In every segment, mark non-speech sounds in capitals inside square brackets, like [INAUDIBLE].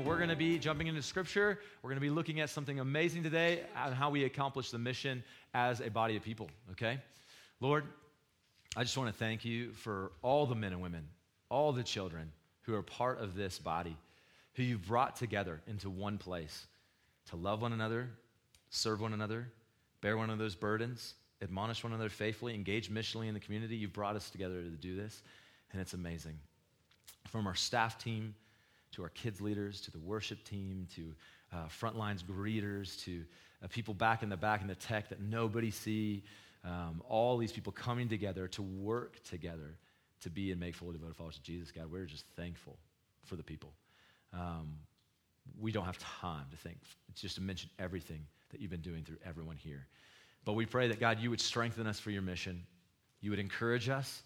And we're going to be jumping into scripture. We're going to be looking at something amazing today on how we accomplish the mission as a body of people, okay? Lord, I just want to thank you for all the men and women, all the children who are part of this body, who you've brought together into one place to love one another, serve one another, bear one another's burdens, admonish one another faithfully, engage missionally in the community. You've brought us together to do this, and it's amazing. From our staff team to our kids leaders to the worship team to uh, frontlines greeters to uh, people back in the back in the tech that nobody see, um, all these people coming together to work together to be and make fully devoted followers of Jesus. God, we're just thankful for the people. Um, we don't have time to think, just to mention everything that you've been doing through everyone here. But we pray that, God, you would strengthen us for your mission. You would encourage us.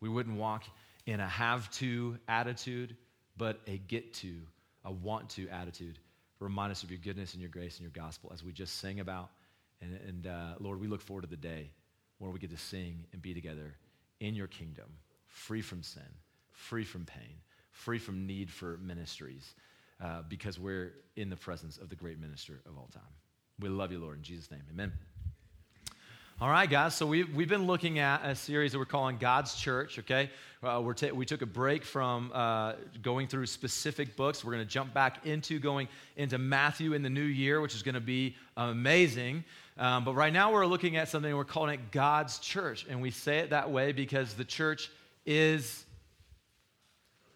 We wouldn't walk in a have to attitude, but a get to, a want to attitude. Remind us of your goodness and your grace and your gospel as we just sing about. And, and uh, Lord, we look forward to the day where we get to sing and be together in your kingdom, free from sin, free from pain, free from need for ministries, uh, because we're in the presence of the great minister of all time. We love you, Lord, in Jesus' name. Amen. All right, guys. So we've, we've been looking at a series that we're calling God's Church, okay? Uh, we're ta- we took a break from uh, going through specific books. We're going to jump back into going into Matthew in the new year, which is going to be amazing. Um, but right now we're looking at something, we're calling it God's Church. And we say it that way because the church is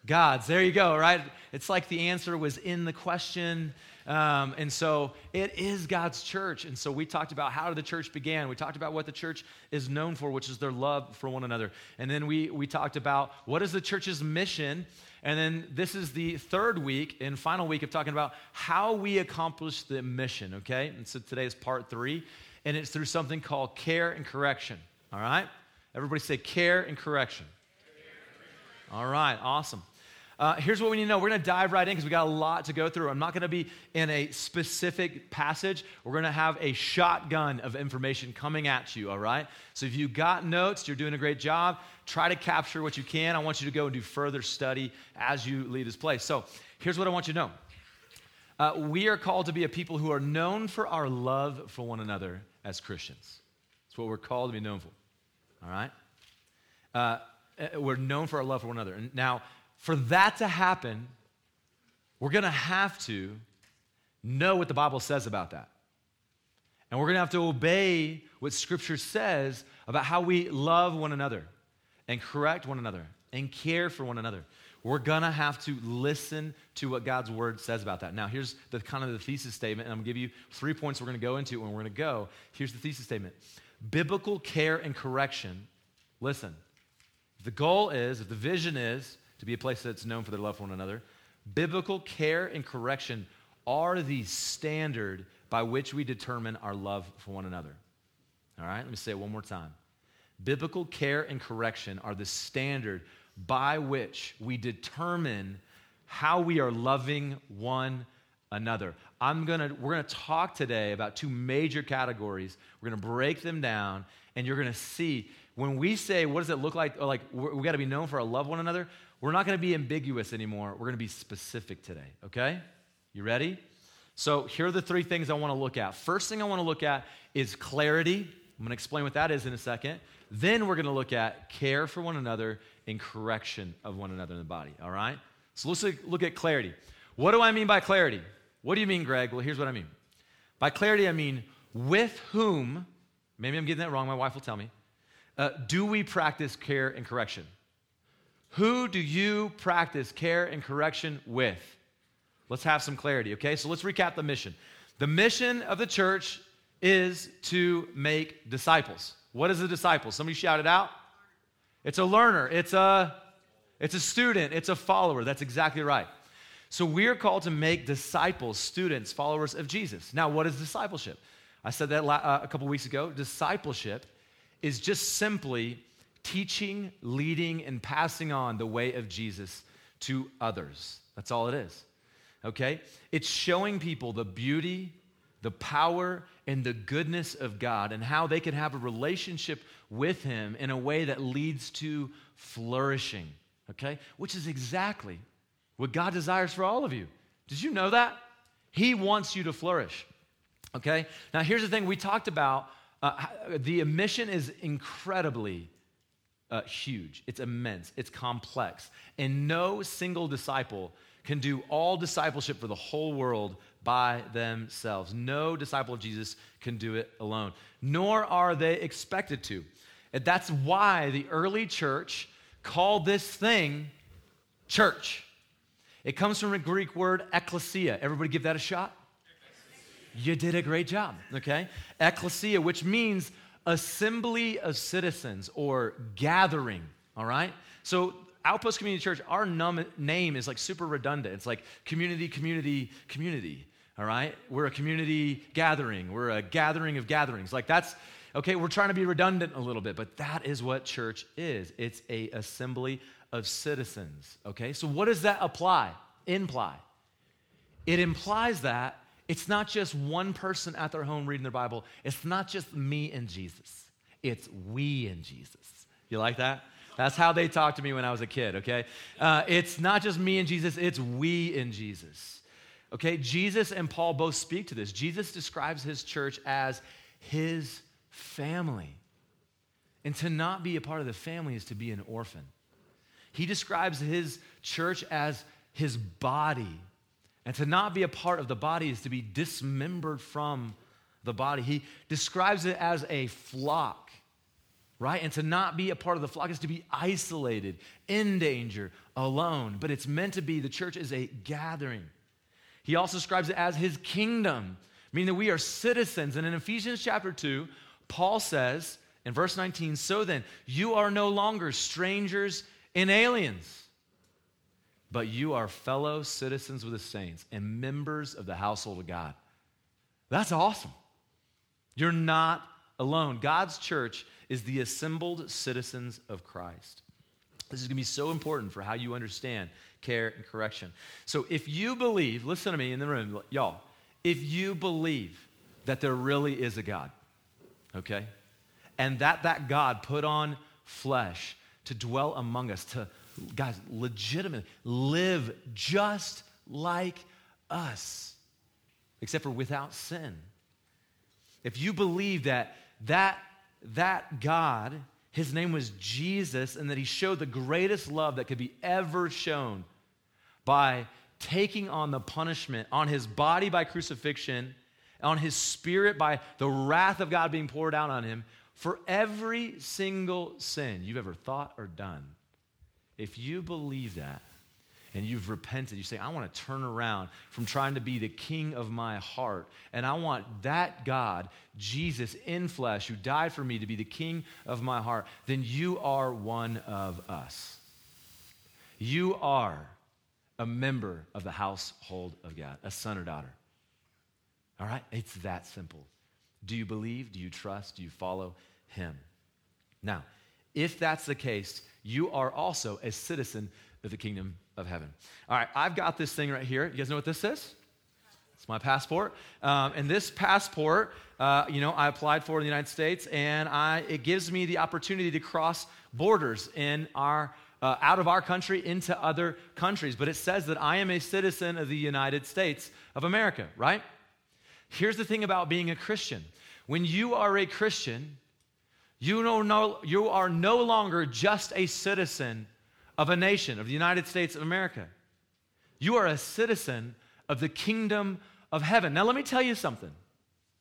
God's. There you go, right? It's like the answer was in the question. Um, and so it is God's church. And so we talked about how the church began. We talked about what the church is known for, which is their love for one another. And then we, we talked about what is the church's mission. And then this is the third week and final week of talking about how we accomplish the mission, okay? And so today is part three. And it's through something called care and correction, all right? Everybody say care and correction. All right, awesome. Uh, here's what we need to know. We're going to dive right in because we got a lot to go through. I'm not going to be in a specific passage. We're going to have a shotgun of information coming at you, all right? So if you got notes, you're doing a great job. Try to capture what you can. I want you to go and do further study as you leave this place. So here's what I want you to know. Uh, we are called to be a people who are known for our love for one another as Christians. That's what we're called to be known for. All right? Uh, uh we're known for our love for one another. Now, for that to happen, we're going to have to know what the Bible says about that. And we're going to have to obey what Scripture says about how we love one another and correct one another and care for one another. We're going to have to listen to what God's word says about that. Now, here's the kind of the thesis statement, and I'm going to give you three points we're going to go into and we're going to go. Here's the thesis statement Biblical care and correction. Listen, the goal is, if the vision is to be a place that's known for their love for one another. Biblical care and correction are the standard by which we determine our love for one another. All right, let me say it one more time. Biblical care and correction are the standard by which we determine how we are loving one another. I'm gonna, we're gonna talk today about two major categories. We're gonna break them down, and you're gonna see when we say, what does it look like? Like, we gotta be known for our love one another. We're not going to be ambiguous anymore. We're going to be specific today, okay? You ready? So, here are the three things I want to look at. First thing I want to look at is clarity. I'm going to explain what that is in a second. Then we're going to look at care for one another and correction of one another in the body, all right? So, let's look at clarity. What do I mean by clarity? What do you mean, Greg? Well, here's what I mean. By clarity, I mean with whom, maybe I'm getting that wrong, my wife will tell me, uh, do we practice care and correction? Who do you practice care and correction with? Let's have some clarity, okay? So let's recap the mission. The mission of the church is to make disciples. What is a disciple? Somebody shout it out. It's a learner, it's a it's a student, it's a follower. That's exactly right. So we are called to make disciples, students, followers of Jesus. Now, what is discipleship? I said that uh, a couple weeks ago. Discipleship is just simply teaching, leading, and passing on the way of Jesus to others. That's all it is. Okay? It's showing people the beauty, the power, and the goodness of God and how they can have a relationship with Him in a way that leads to flourishing. Okay? Which is exactly what God desires for all of you Did you know that? He wants you to flourish. Okay? Now, here's the thing we talked about uh, the mission is incredibly uh, huge, it's immense, it's complex. And no single disciple can do all discipleship for the whole world by themselves. No disciple of Jesus can do it alone, nor are they expected to. And that's why the early church called this thing church. It comes from a Greek word, ecclesia. Everybody give that a shot? You did a great job, okay? Ecclesia, which means assembly of citizens or gathering, all right? So, Outpost Community Church, our num- name is like super redundant. It's like community, community, community, all right? We're a community gathering. We're a gathering of gatherings. Like that's, okay, we're trying to be redundant a little bit, but that is what church is. It's a assembly of citizens, okay? So what does that apply, imply? It implies that it's not just one person at their home reading their Bible. It's not just me and Jesus. It's we and Jesus. You like that? That's how they talked to me when I was a kid, okay? Uh, it's not just me and Jesus, it's we and Jesus. Okay, Jesus and Paul both speak to this. Jesus describes his church as his family. And to not be a part of the family is to be an orphan. He describes his church as his body. And to not be a part of the body is to be dismembered from the body. He describes it as a flock, right? And to not be a part of the flock is to be isolated, in danger, alone. But it's meant to be, the church is a gathering. He also describes it as his kingdom, meaning that we are citizens. And in Ephesians chapter 2, Paul says in verse 19, So then, you are no longer strangers and aliens, but you are fellow citizens with the saints and members of the household of God. That's awesome. You're not alone. God's church is the assembled citizens of Christ. This is going to be so important for how you understand care, and correction. So if you believe, listen to me in the room, y'all, if you believe that there really is a God, okay, and that that God put on flesh to dwell among us, to, guys, legitimately live just like us, except for without sin. If you believe that that, that God, his name was Jesus, and that he showed the greatest love that could be ever shown by taking on the punishment on his body by crucifixion, on his spirit by the wrath of God being poured out on him for every single sin you've ever thought or done. If you believe that, and you've repented, you say, I want to turn around from trying to be the king of my heart. And I want that God, Jesus in flesh, who died for me, to be the king of my heart. Then you are one of us. You are a member of the household of God, a son or daughter. All right? It's that simple. Do you believe? Do you trust? Do you follow him? Now, if that's the case, you are also a citizen of the kingdom of heaven. All right, I've got this thing right here. You guys know what this is? It's my passport. Um, and this passport, uh, you know, I applied for in the United States, and I, it gives me the opportunity to cross borders in our uh, out of our country into other countries. But it says that I am a citizen of the United States of America, right? Here's the thing about being a Christian when you are a Christian, you, know, no, you are no longer just a citizen of a nation, of the United States of America. You are a citizen of the kingdom of heaven. Now, let me tell you something,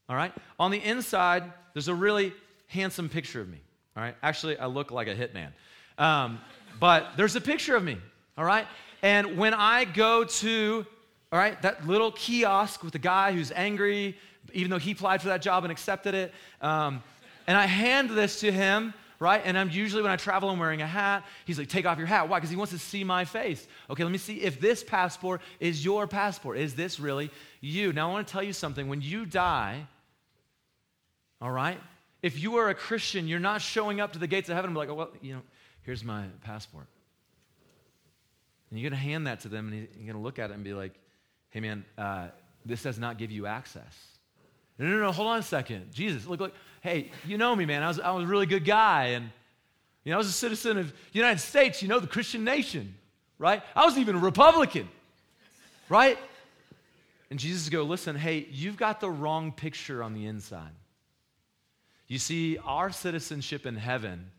all right? On the inside, there's a really handsome picture of me, all right? Actually, I look like a hitman. Um, but there's a picture of me, all right? And when I go to, all right, that little kiosk with the guy who's angry, even though he applied for that job and accepted it, um, and I hand this to him, right? And I'm usually, when I travel, I'm wearing a hat. He's like, take off your hat. Why? Because he wants to see my face. Okay, let me see if this passport is your passport. Is this really you? Now, I want to tell you something. When you die, all right, if you are a Christian, you're not showing up to the gates of heaven and be like, oh, well, you know, Here's my passport. And you're going to hand that to them, and you're going to look at it and be like, hey, man, uh, this does not give you access. No, no, no, hold on a second. Jesus, look, look. Hey, you know me, man. I was, I was a really good guy. And, you know, I was a citizen of the United States, you know, the Christian nation, right? I was even a Republican, right? And Jesus go, listen, hey, you've got the wrong picture on the inside. You see, our citizenship in heaven,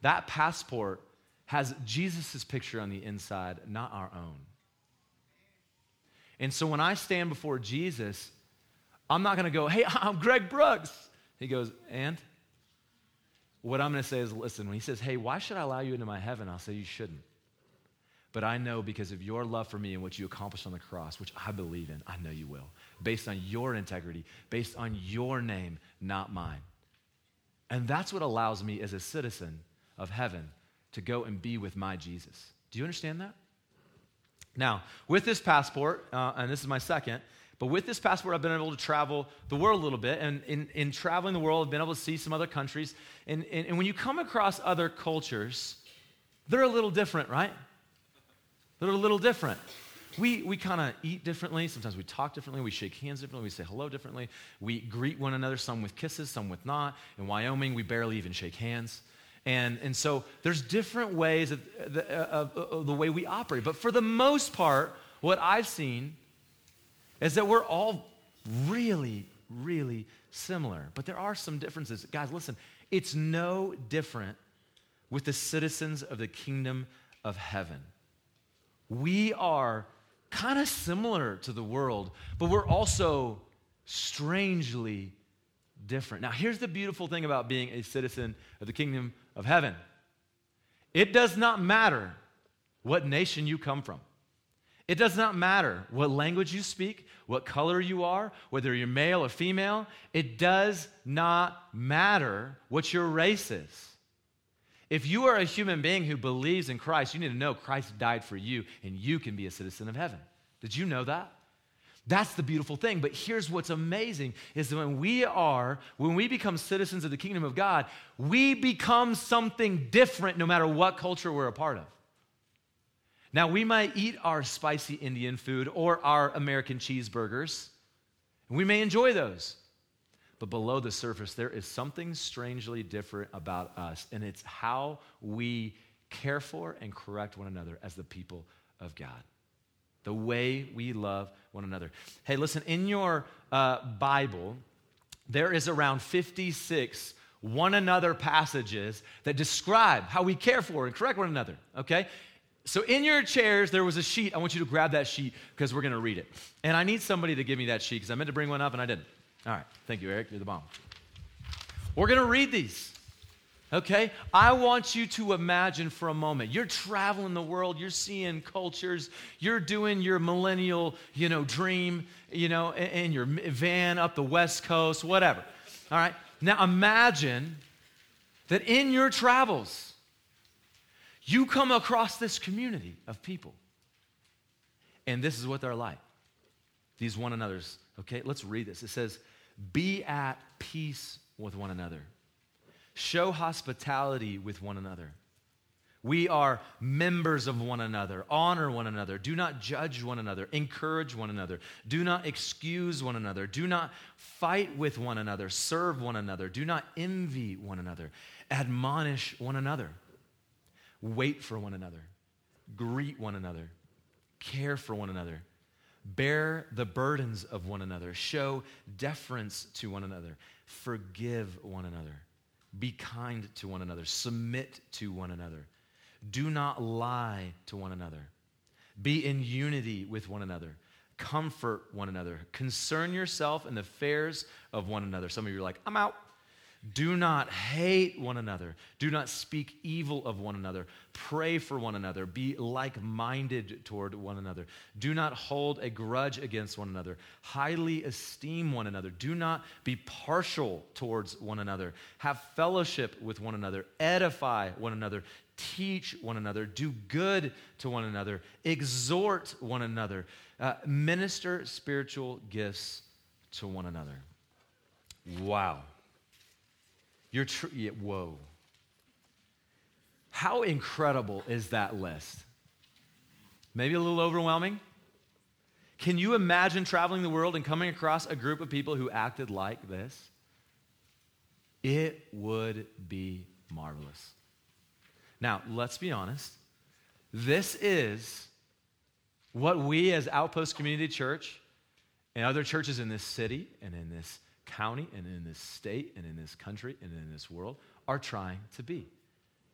that passport has Jesus' picture on the inside, not our own. And so when I stand before Jesus, I'm not going to go, hey, [LAUGHS] I'm Greg Brooks. He goes, and? What I'm going to say is, listen, when he says, hey, why should I allow you into my heaven? I'll say, you shouldn't. But I know because of your love for me and what you accomplished on the cross, which I believe in, I know you will, based on your integrity, based on your name, not mine. And that's what allows me as a citizen of heaven to go and be with my Jesus. Do you understand that? Now, with this passport, uh, and this is my second, but with this passport, I've been able to travel the world a little bit. And in, in traveling the world, I've been able to see some other countries. And, and, and when you come across other cultures, they're a little different, right? They're a little different. We, we kind of eat differently. Sometimes we talk differently. We shake hands differently. We say hello differently. We greet one another, some with kisses, some with not. In Wyoming, we barely even shake hands. And, and so there's different ways of the, of, of the way we operate. But for the most part, what I've seen is that we're all really, really similar. But there are some differences. Guys, listen, it's no different with the citizens of the kingdom of heaven. We are kind of similar to the world, but we're also strangely different. Now, here's the beautiful thing about being a citizen of the kingdom of heaven it does not matter what nation you come from. It does not matter what language you speak, what color you are, whether you're male or female. It does not matter what your race is. If you are a human being who believes in Christ, you need to know Christ died for you and you can be a citizen of heaven. Did you know that? That's the beautiful thing. But here's what's amazing is that when we are, when we become citizens of the kingdom of God, we become something different no matter what culture we're a part of. Now, we might eat our spicy Indian food or our American cheeseburgers, and we may enjoy those. But below the surface, there is something strangely different about us, and it's how we care for and correct one another as the people of God. The way we love one another. Hey, listen, in your uh, Bible, there is around 56 one another passages that describe how we care for and correct one another, okay? So, in your chairs, there was a sheet. I want you to grab that sheet because we're going to read it. And I need somebody to give me that sheet because I meant to bring one up and I didn't. All right. Thank you, Eric. You're the bomb. We're going to read these. Okay? I want you to imagine for a moment. You're traveling the world, you're seeing cultures, you're doing your millennial, you know, dream, you know, in your van up the West Coast, whatever. All right? Now imagine that in your travels, you come across this community of people. And this is what they're like. These one another's. Okay, let's read this. It says, be at peace with one another. Show hospitality with one another. We are members of one another. Honor one another. Do not judge one another. Encourage one another. Do not excuse one another. Do not fight with one another. Serve one another. Do not envy one another. Admonish one another. Wait for one another. Greet one another. Care for one another Bear the burdens of one another. Show deference to one another. Forgive one another. Be kind to one another. Submit to one another. Do not lie to one another. Be in unity with one another. Comfort one another. Concern yourself in the affairs of one another. Some of you are like, I'm out. Do not hate one another. Do not speak evil of one another. Pray for one another. Be like minded toward one another. Do not hold a grudge against one another. Highly esteem one another. Do not be partial towards one another. Have fellowship with one another. Edify one another. Teach one another. Do good to one another. Exhort one another. Uh, minister spiritual gifts to one another. Wow. You're tr- yeah, whoa. How incredible is that list? Maybe a little overwhelming? Can you imagine traveling the world and coming across a group of people who acted like this? It would be marvelous. Now, let's be honest. This is what we as Outpost Community Church And other churches in this city and in this county and in this state and in this country and in this world are trying to be.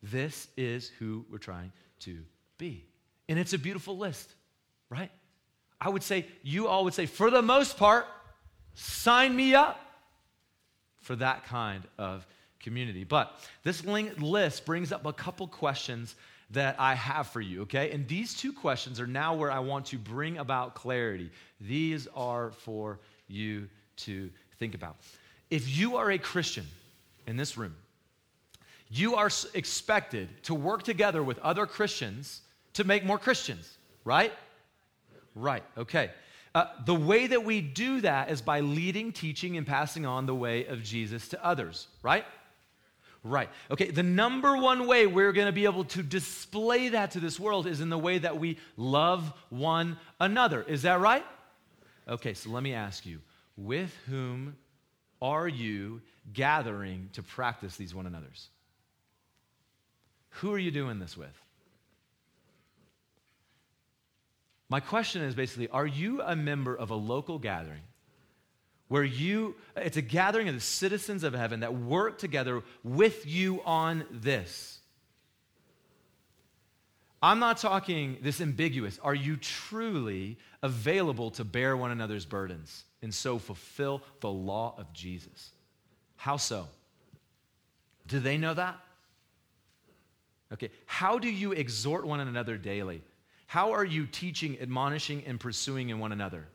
This is who we're trying to be. And it's a beautiful list, right? I would say, you all would say, for the most part, sign me up for that kind of community. But this list brings up a couple questions that I have for you, okay? And these two questions are now where I want to bring about clarity. These are for you to think about. If you are a Christian in this room, you are expected to work together with other Christians to make more Christians, right? Right, okay. Uh, the way that we do that is by leading, teaching, and passing on the way of Jesus to others, right? Right. Okay, the number one way we're going to be able to display that to this world is in the way that we love one another. Is that right? Okay, so let me ask you with whom are you gathering to practice these one another's? Who are you doing this with? My question is basically Are you a member of a local gathering where you, it's a gathering of the citizens of heaven that work together with you on this? I'm not talking this ambiguous. Are you truly available to bear one another's burdens and so fulfill the law of Jesus? How so? Do they know that? Okay, how do you exhort one another daily? How are you teaching, admonishing, and pursuing in one another?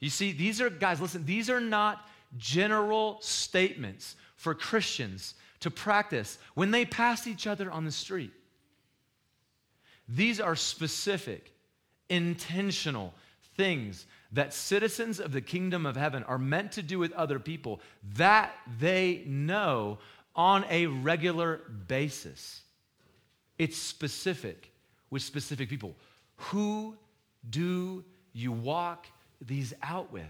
You see, these are, guys, listen, these are not general statements for Christians to practice when they pass each other on the street. These are specific, intentional things that citizens of the kingdom of heaven are meant to do with other people that they know on a regular basis. It's specific with specific people. Who do you walk these out with?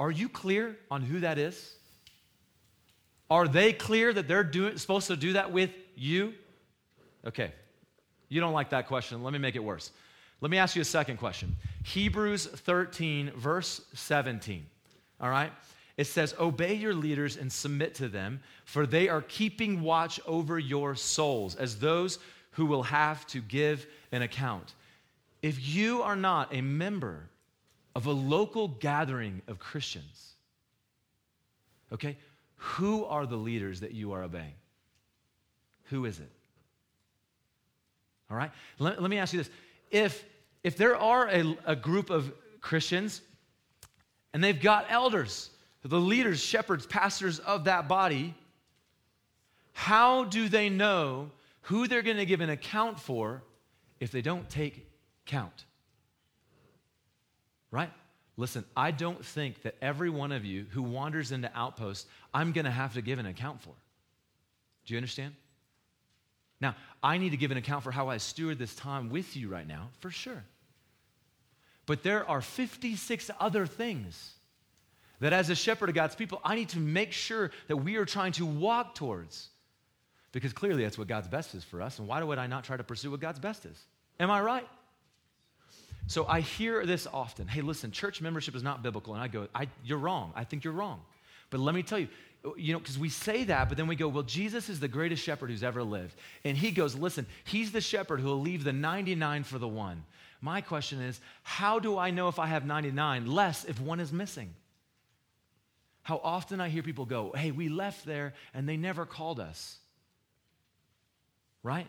Are you clear on who that is? Are they clear that they're doing, supposed to do that with you? Okay. You don't like that question. Let me make it worse. Let me ask you a second question. Hebrews 13, verse 17. All right? It says, Obey your leaders and submit to them, for they are keeping watch over your souls as those who will have to give an account. If you are not a member of a local gathering of Christians, okay, who are the leaders that you are obeying? Who is it? All right? Let, let me ask you this. If, if there are a, a group of Christians and they've got elders, the leaders, shepherds, pastors of that body, how do they know who they're going to give an account for if they don't take count. Right? Listen, I don't think that every one of you who wanders into Outpost, I'm going to have to give an account for. Do you understand? Now, I need to give an account for how I steward this time with you right now, for sure. But there are 56 other things that, as a shepherd of God's people, I need to make sure that we are trying to walk towards because clearly that's what God's best is for us. And why would I not try to pursue what God's best is? Am I right? So I hear this often. Hey, listen, church membership is not biblical. And I go, I, you're wrong. I think you're wrong. But let me tell you, you know, because we say that, but then we go, well, Jesus is the greatest shepherd who's ever lived. And he goes, listen, he's the shepherd who will leave the 99 for the one. My question is, how do I know if I have 99 less if one is missing? How often I hear people go, hey, we left there and they never called us right?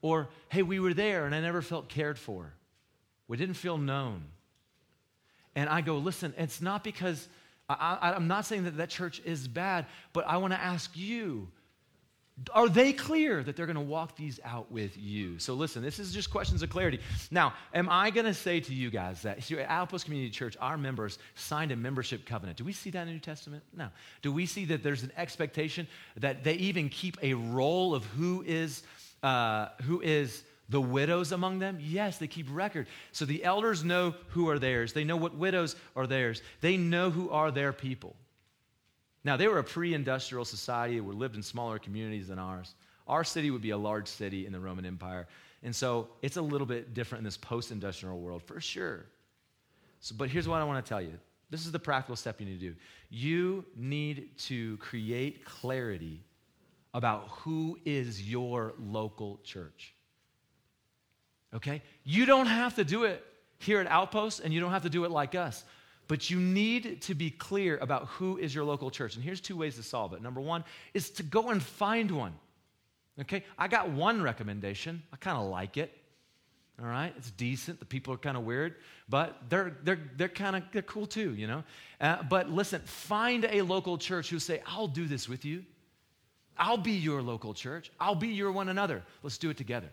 Or, hey, we were there and I never felt cared for. We didn't feel known. And I go, listen, it's not because I, am not saying that that church is bad, but I want to ask you are they clear that they're going to walk these out with you? So listen, this is just questions of clarity. Now, am I going to say to you guys that at Outpost Community Church, our members signed a membership covenant? Do we see that in the New Testament? No. Do we see that there's an expectation that they even keep a roll of who is uh, who is the widows among them? Yes, they keep record. So the elders know who are theirs. They know what widows are theirs. They know who are their people. Now, they were a pre industrial society, we lived in smaller communities than ours. Our city would be a large city in the Roman Empire. And so it's a little bit different in this post industrial world, for sure. So, but here's what I want to tell you this is the practical step you need to do. You need to create clarity about who is your local church. Okay? You don't have to do it here at Outpost, and you don't have to do it like us. But you need to be clear about who is your local church. And here's two ways to solve it. Number one is to go and find one. Okay? I got one recommendation. I kind of like it. All right? It's decent. The people are kind of weird, but they're, they're, they're kind of they're cool too, you know? Uh, but listen, find a local church who say, I'll do this with you. I'll be your local church. I'll be your one another. Let's do it together.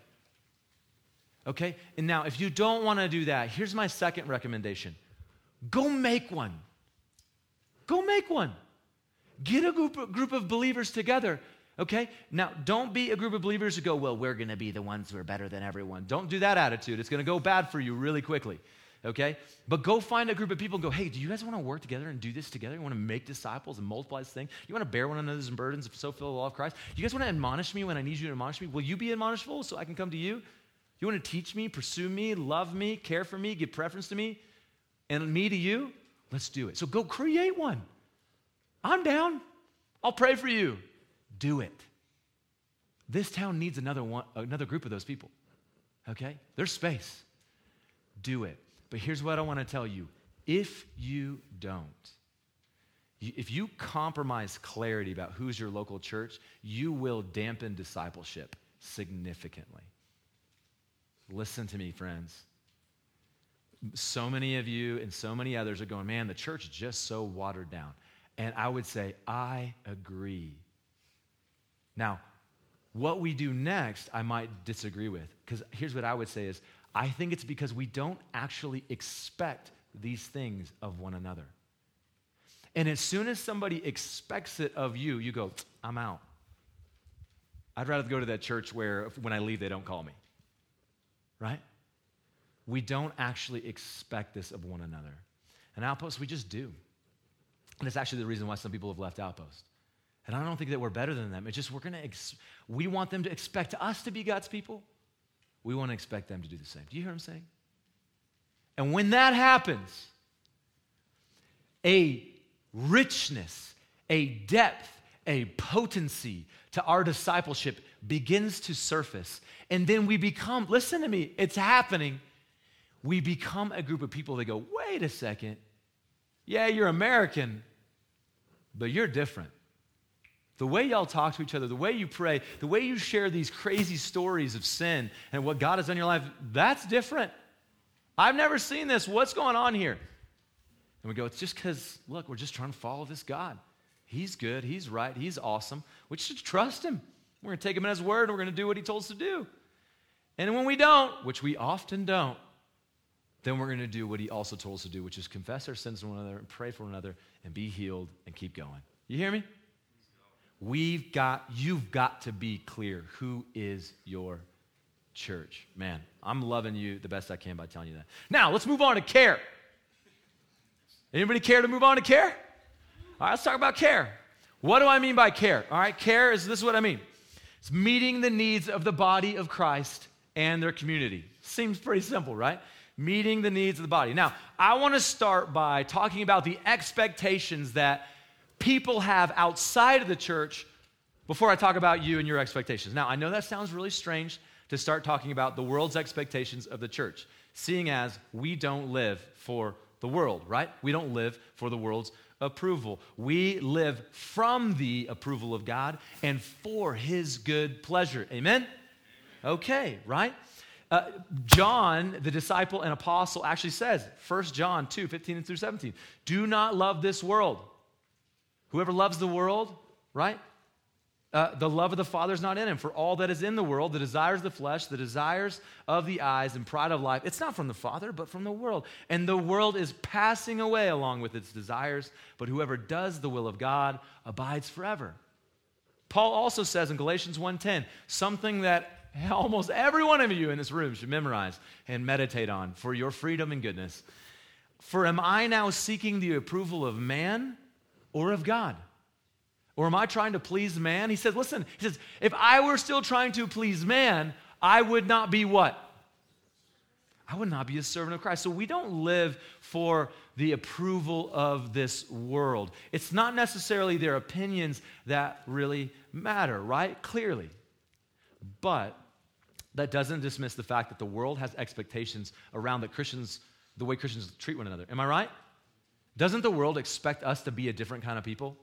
Okay? And now, if you don't want to do that, here's my second recommendation go make one. Go make one. Get a group, group of believers together. Okay? Now, don't be a group of believers who go, well, we're going to be the ones who are better than everyone. Don't do that attitude. It's going to go bad for you really quickly. Okay? But go find a group of people and go, hey, do you guys want to work together and do this together? You want to make disciples and multiply this thing? You want to bear one another's burdens, and so fill the law of Christ? You guys want to admonish me when I need you to admonish me? Will you be admonishable so I can come to you? You want to teach me, pursue me, love me, care for me, give preference to me, and me to you? Let's do it. So go create one. I'm down. I'll pray for you. Do it. This town needs another one, another group of those people. Okay? There's space. Do it. But here's what I want to tell you. If you don't, if you compromise clarity about who's your local church, you will dampen discipleship significantly. Listen to me, friends. So many of you and so many others are going, man, the church is just so watered down. And I would say, I agree. Now, what we do next, I might disagree with. Because here's what I would say is, I think it's because we don't actually expect these things of one another. And as soon as somebody expects it of you, you go, I'm out. I'd rather go to that church where when I leave, they don't call me right? We don't actually expect this of one another. And Outpost, we just do. And it's actually the reason why some people have left Outpost. And I don't think that we're better than them. It's just we're going to, ex- we want them to expect us to be God's people. We want to expect them to do the same. Do you hear what I'm saying? And when that happens, a richness, a depth, a potency to our discipleship begins to surface. And then we become, listen to me, it's happening. We become a group of people that go, wait a second. Yeah, you're American, but you're different. The way y'all talk to each other, the way you pray, the way you share these crazy stories of sin and what God has done in your life, that's different. I've never seen this. What's going on here? And we go, it's just because, look, we're just trying to follow this God. He's good, He's right, He's awesome. We should trust Him. We're going to take him at his word and we're going to do what he told us to do. And when we don't, which we often don't, then we're going to do what he also told us to do, which is confess our sins to one another and pray for one another and be healed and keep going. You hear me? We've got, you've got to be clear who is your church. Man, I'm loving you the best I can by telling you that. Now, let's move on to care. Anybody care to move on to care? All right, let's talk about care. What do I mean by care? All right, care is this is what I mean. It's meeting the needs of the body of Christ and their community. Seems pretty simple, right? Meeting the needs of the body. Now, I want to start by talking about the expectations that people have outside of the church before I talk about you and your expectations. Now, I know that sounds really strange to start talking about the world's expectations of the church, seeing as we don't live for the world, right? We don't live for the world's approval. We live from the approval of God and for his good pleasure. Amen? Okay, right? Uh, John, the disciple and apostle, actually says, 1 John 2 15 through 17, do not love this world. Whoever loves the world, right? Uh, the love of the Father is not in him. For all that is in the world, the desires of the flesh, the desires of the eyes, and pride of life, it's not from the Father, but from the world. And the world is passing away along with its desires, but whoever does the will of God abides forever. Paul also says in Galatians 1:10, something that [LAUGHS] almost every one of you in this room should memorize and meditate on for your freedom and goodness. For am I now seeking the approval of man or of God? Or am I trying to please man? He says, listen, he says, if I were still trying to please man, I would not be what? I would not be a servant of Christ. So we don't live for the approval of this world. It's not necessarily their opinions that really matter, right? Clearly. But that doesn't dismiss the fact that the world has expectations around the Christians, the way Christians treat one another. Am I right? Doesn't the world expect us to be a different kind of people?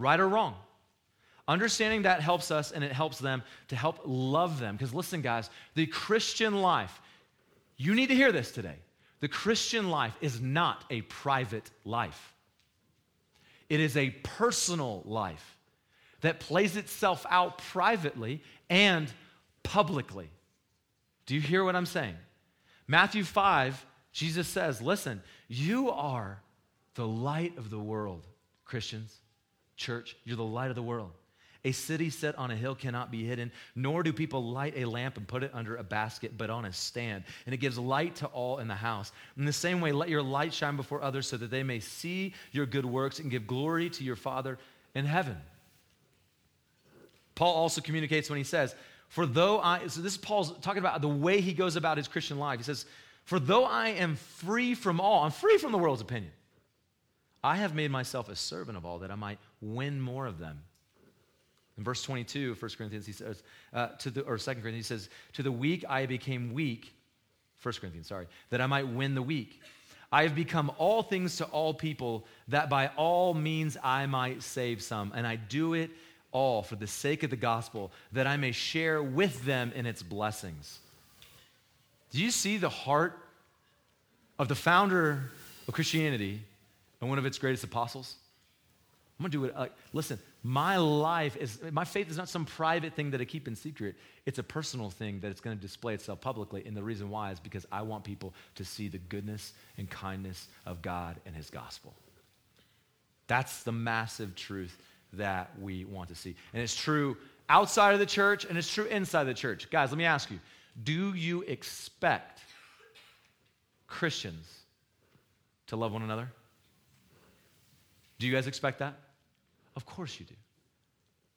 Right or wrong? Understanding that helps us and it helps them to help love them. Because listen, guys, the Christian life, you need to hear this today. The Christian life is not a private life, it is a personal life that plays itself out privately and publicly. Do you hear what I'm saying? Matthew 5, Jesus says, Listen, you are the light of the world, Christians, church, you're the light of the world. A city set on a hill cannot be hidden, nor do people light a lamp and put it under a basket, but on a stand. And it gives light to all in the house. In the same way, let your light shine before others so that they may see your good works and give glory to your Father in heaven. Paul also communicates when he says, For though I, so this is Paul's talking about the way he goes about his Christian life. He says, For though I am free from all, I'm free from the world's opinion, I have made myself a servant of all that I might win more of them. In verse 22 of 1 Corinthians, he says, uh, to the, or 2 Corinthians, he says, To the weak I became weak, 1 Corinthians, sorry, that I might win the weak. I have become all things to all people, that by all means I might save some. And I do it all for the sake of the gospel, that I may share with them in its blessings. Do you see the heart of the founder of Christianity and one of its greatest apostles? I'm gonna do it. Like, listen, my life is, my faith is not some private thing that I keep in secret. It's a personal thing that it's to display itself publicly. And the reason why is because I want people to see the goodness and kindness of God and His gospel. That's the massive truth that we want to see. And it's true outside of the church and it's true inside the church. Guys, let me ask you do you expect Christians to love one another? Do you guys expect that? Of course you do.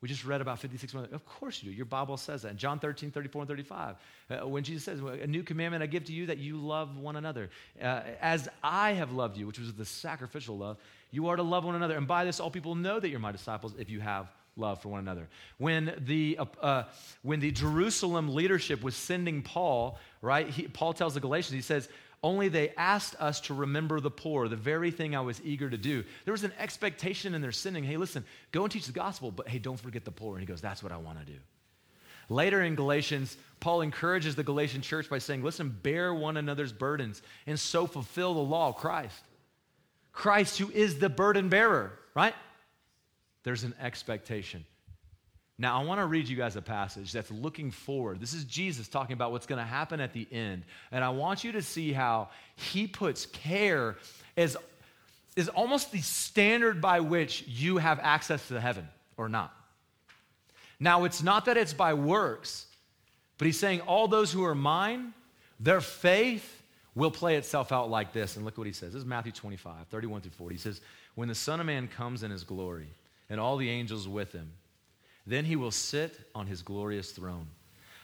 We just read about 56 Of course you do. Your Bible says that. In John 13, 34, and 35, uh, when Jesus says, A new commandment I give to you that you love one another. Uh, as I have loved you, which was the sacrificial love, you are to love one another. And by this, all people know that you're my disciples if you have love for one another. When the, uh, uh when the Jerusalem leadership was sending Paul, right, he, Paul tells the Galatians, he says, only they asked us to remember the poor, the very thing I was eager to do. There was an expectation in their sending hey, listen, go and teach the gospel, but hey, don't forget the poor. And he goes, that's what I want to do. Later in Galatians, Paul encourages the Galatian church by saying, listen, bear one another's burdens and so fulfill the law of Christ. Christ, who is the burden bearer, right? There's an expectation. Now, I want to read you guys a passage that's looking forward. This is Jesus talking about what's going to happen at the end. And I want you to see how he puts care as is almost the standard by which you have access to heaven or not. Now, it's not that it's by works, but he's saying all those who are mine, their faith will play itself out like this. And look what he says. This is Matthew 25, 31 through 40. He says, When the Son of Man comes in his glory, and all the angels with him, then he will sit on his glorious throne.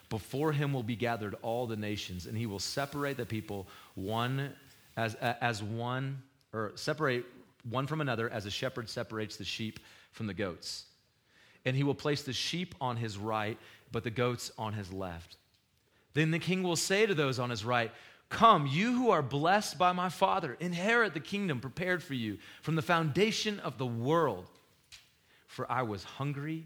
Before him will be gathered all the nations, and he will separate the people one as, as one, or separate one from another as a shepherd separates the sheep from the goats. And he will place the sheep on his right, but the goats on his left. Then the king will say to those on his right, Come, you who are blessed by my Father, inherit the kingdom prepared for you from the foundation of the world. For I was hungry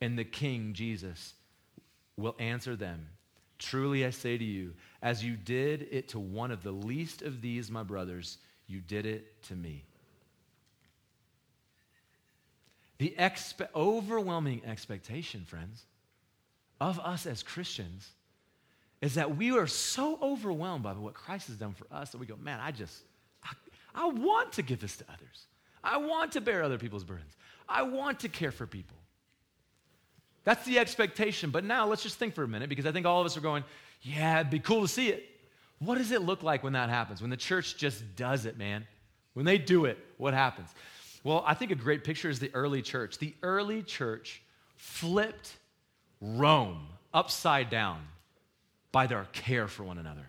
And the King, Jesus, will answer them Truly I say to you, as you did it to one of the least of these, my brothers, you did it to me. The expe- overwhelming expectation, friends, of us as Christians is that we are so overwhelmed by what Christ has done for us that we go, man, I just, I, I want to give this to others. I want to bear other people's burdens. I want to care for people. That's the expectation. But now let's just think for a minute because I think all of us are going, yeah, it'd be cool to see it. What does it look like when that happens? When the church just does it, man? When they do it, what happens? Well, I think a great picture is the early church. The early church flipped Rome upside down by their care for one another.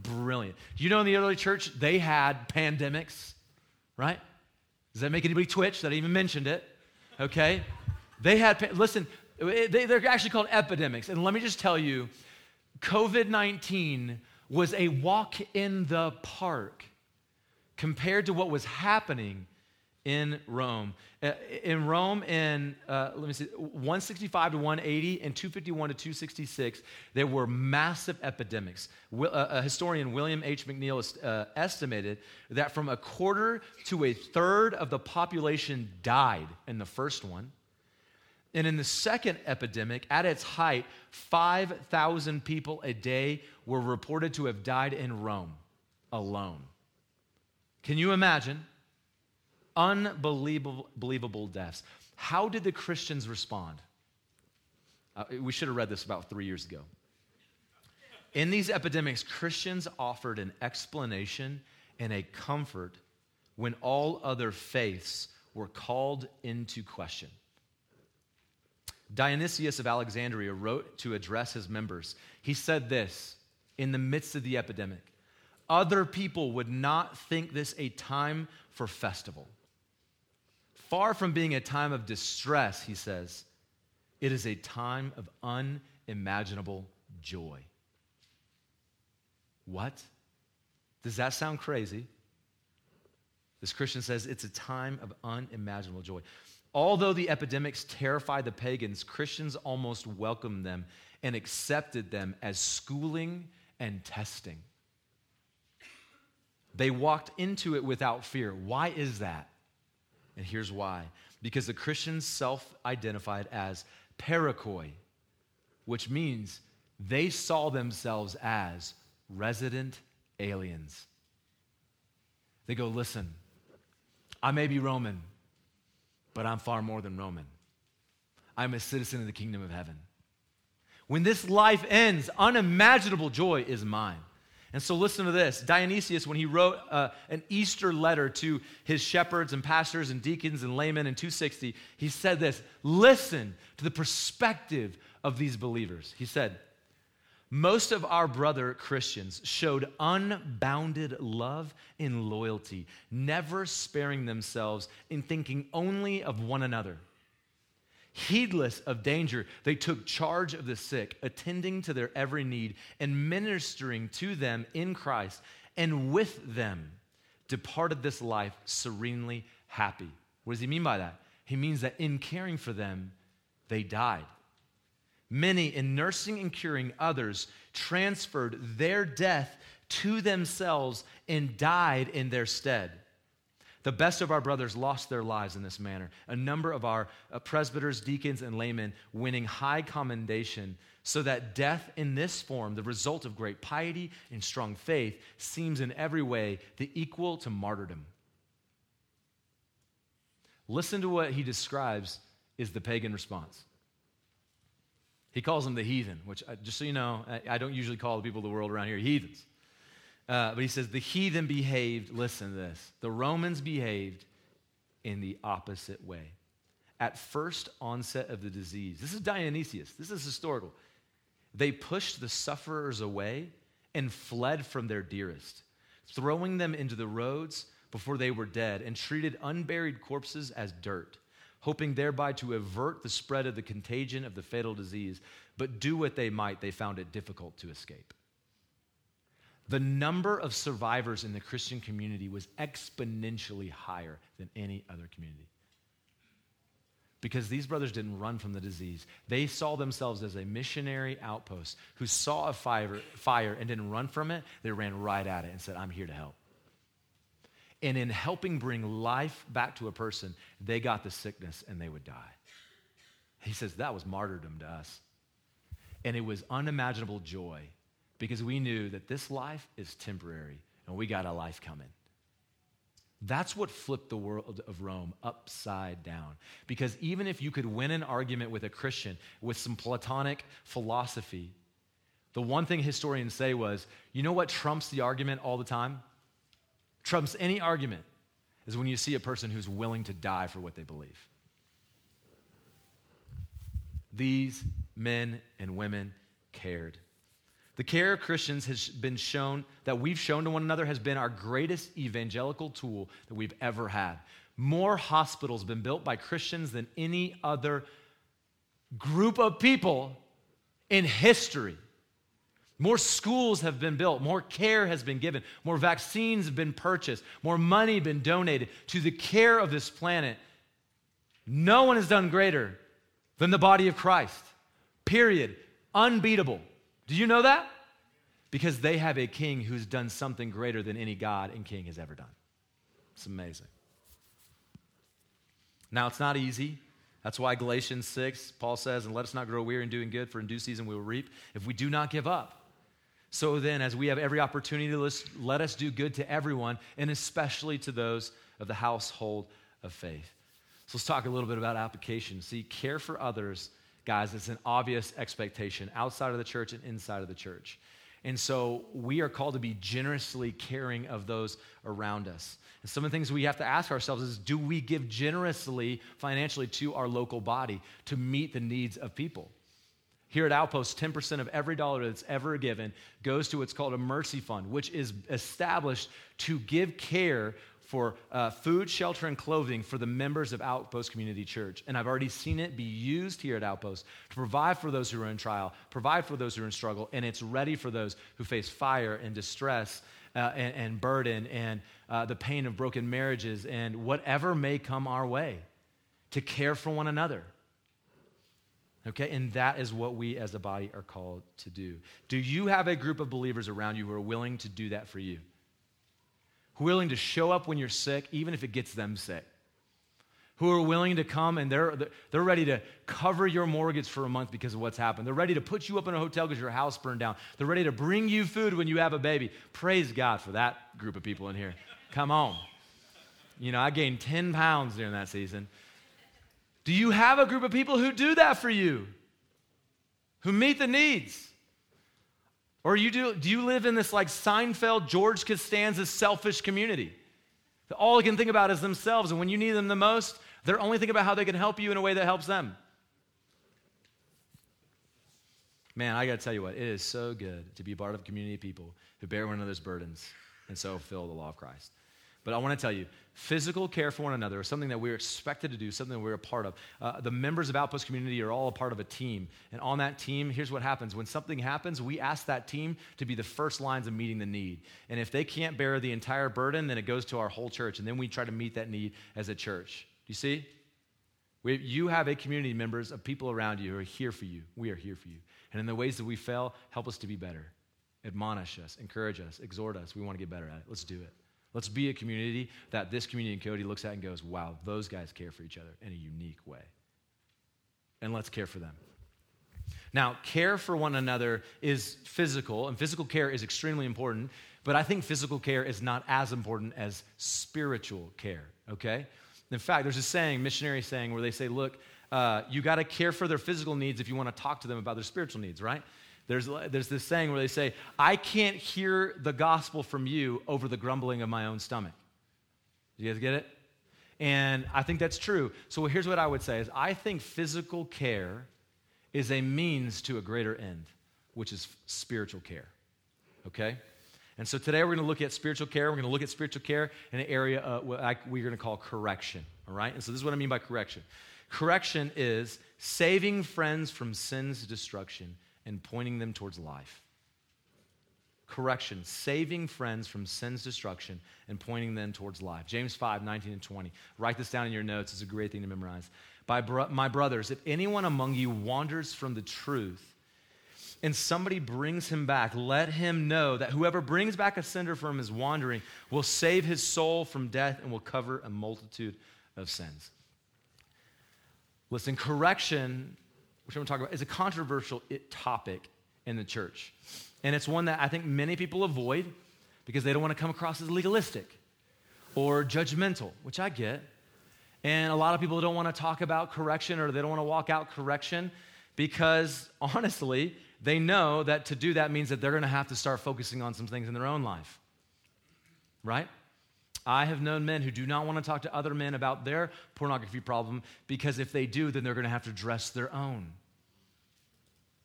Brilliant. You know, in the early church, they had pandemics, right? Does that make anybody twitch that I even mentioned it? Okay. They had, listen, they, they're actually called epidemics. And let me just tell you, COVID 19 was a walk in the park compared to what was happening in Rome. Uh, in Rome, in, uh, let me see, 165 to 180 and 251 to 266, there were massive epidemics. Uh, a historian, William H. McNeill, uh, estimated that from a quarter to a third of the population died in the first one. And in the second epidemic, at its height, 5,000 people a day were reported to have died in Rome alone. Can you imagine? Unbelievable believable deaths. How did the Christians respond? Uh, we should have read this about three years ago. In these epidemics, Christians offered an explanation and a comfort when all other faiths were called into question. Dionysius of Alexandria wrote to address his members. He said this in the midst of the epidemic Other people would not think this a time for festival Far from being a time of distress, he says, it is a time of unimaginable joy. What? Does that sound crazy? This Christian says it's a time of unimaginable joy. Although the epidemics terrified the pagans, Christians almost welcomed them and accepted them as schooling and testing. They walked into it without fear. Why is that? And here's why because the Christians self identified as paroikoi, which means they saw themselves as resident aliens. They go, listen, I may be Roman, but I'm far more than Roman. I'm a citizen of the kingdom of heaven. When this life ends, unimaginable joy is mine. And so, listen to this Dionysius, when he wrote uh, an Easter letter to his shepherds and pastors and deacons and laymen in 260, he said this Listen to the perspective of these believers. He said, most of our brother Christians showed unbounded love and loyalty, never sparing themselves in thinking only of one another. Heedless of danger, they took charge of the sick, attending to their every need and ministering to them in Christ, and with them departed this life serenely happy. What does he mean by that? He means that in caring for them, they died. Many, in nursing and curing others, transferred their death to themselves and died in their stead. The best of our brothers lost their lives in this manner. A number of our uh, presbyters, deacons, and laymen winning high commendation, so that death in this form, the result of great piety and strong faith, seems in every way the equal to martyrdom. Listen to what he describes is the pagan response. He calls them the heathen, which, uh, just so you know, I don't usually call the people of the world around here heathens. Uh, but he says the heathen behaved, listen to this, the Romans behaved in the opposite way. At first onset of the disease, this is Dionysius, this is historical. They pushed the sufferers away and fled from their dearest, throwing them into the roads before they were dead, and treated unburied corpses as dirt, hoping thereby to avert the spread of the contagion of the fatal disease. But do what they might, they found it difficult to escape the number of survivors in the Christian community was exponentially higher than any other community. Because these brothers didn't run from the disease. They saw themselves as a missionary outpost who saw a fire, fire and didn't run from it. They ran right at it and said, I'm here to help. And in helping bring life back to a person, they got the sickness and they would die. He says that was martyrdom to us. And it was unimaginable joy because we knew that this life is temporary and we got a life coming. That's what flipped the world of Rome upside down. Because even if you could win an argument with a Christian with some Platonic philosophy, the one thing historians say was you know what trumps the argument all the time? Trumps any argument is when you see a person who's willing to die for what they believe. These men and women cared. The care of Christians has been shown, that we've shown to one another, has been our greatest evangelical tool that we've ever had. More hospitals have been built by Christians than any other group of people in history. More schools have been built, more care has been given, more vaccines have been purchased, more money been donated to the care of this planet. No one has done greater than the body of Christ. Period. Unbeatable. Do you know that? Because they have a king who's done something greater than any God and king has ever done. It's amazing. Now, it's not easy. That's why Galatians 6, Paul says, and let us not grow weary in doing good, for in due season we will reap if we do not give up. So then, as we have every opportunity to let us do good to everyone, and especially to those of the household of faith. So let's talk a little bit about application. See, care for others guys, it's an obvious expectation outside of the church and inside of the church. And so we are called to be generously caring of those around us. And some of the things we have to ask ourselves is do we give generously financially to our local body to meet the needs of people? Here at Outpost, 10% of every dollar that's ever given goes to what's called a mercy fund, which is established to give care for uh, food, shelter, and clothing for the members of Outpost Community Church. And I've already seen it be used here at Outpost to provide for those who are in trial, provide for those who are in struggle, and it's ready for those who face fire and distress uh, and, and, burden and uh, the pain of broken marriages and whatever may come our way to care for one another. Okay, and that is what we as a body are called to do. Do you have a group of believers around you who are willing to do that for you? who are willing to show up when you're sick, even if it gets them sick. Who are willing to come and they're, they're ready to cover your mortgage for a month because of what's happened. They're ready to put you up in a hotel because your house burned down. They're ready to bring you food when you have a baby. Praise God for that group of people in here. Come on. You know, I gained 10 pounds during that season. Do you have a group of people who do that for you? Who meet the needs? Or you do, do you live in this like Seinfeld, George Costanza selfish community? All they can think about is themselves, and when you need them the most, they're only thinking about how they can help you in a way that helps them. Man, I got to tell you what, it is so good to be part of a community of people who bear one another's burdens and so fulfill the law of Christ. But I want to tell you, physical care for one another is something that we're expected to do, something that we're a part of. Uh, the members of Outpost Community are all a part of a team. And on that team, here's what happens. When something happens, we ask that team to be the first lines of meeting the need. And if they can't bear the entire burden, then it goes to our whole church. And then we try to meet that need as a church. Do you see? We, you have a community members of people around you who are here for you. We are here for you. And in the ways that we fail, help us to be better. Admonish us, encourage us, exhort us. We want to get better at it. Let's do it. Let's be a community that this community in Cody looks at and goes, wow, those guys care for each other in a unique way. And let's care for them. Now, care for one another is physical, and physical care is extremely important, but I think physical care is not as important as spiritual care, okay? In fact, there's a saying, missionary saying, where they say, look, uh, you got to care for their physical needs if you want to talk to them about their spiritual needs, right? There's, there's this saying where they say, I can't hear the gospel from you over the grumbling of my own stomach. Do you guys get it? And I think that's true. So here's what I would say is I think physical care is a means to a greater end, which is spiritual care. Okay? And so today we're going to look at spiritual care. We're going to look at spiritual care in an area uh, we're going to call correction. All right? And so this is what I mean by correction. Correction is saving friends from sin's destruction and pointing them towards life. Correction, saving friends from sin's destruction and pointing them towards life. James 5, 19 and 20. Write this down in your notes. It's a great thing to memorize. By bro- my brothers, if anyone among you wanders from the truth, and somebody brings him back, let him know that whoever brings back a sinner from his wandering will save his soul from death and will cover a multitude of sins. Listen, correction which I'm going to talk about, is a controversial topic in the church. And it's one that I think many people avoid because they don't want to come across as legalistic or judgmental, which I get. And a lot of people don't want to talk about correction or they don't want to walk out correction because [LAUGHS] honestly, they know that to do that means that they're going to have to start focusing on some things in their own life. Right? I have known men who do not want to talk to other men about their pornography problem because if they do, then they're going to have to dress their own.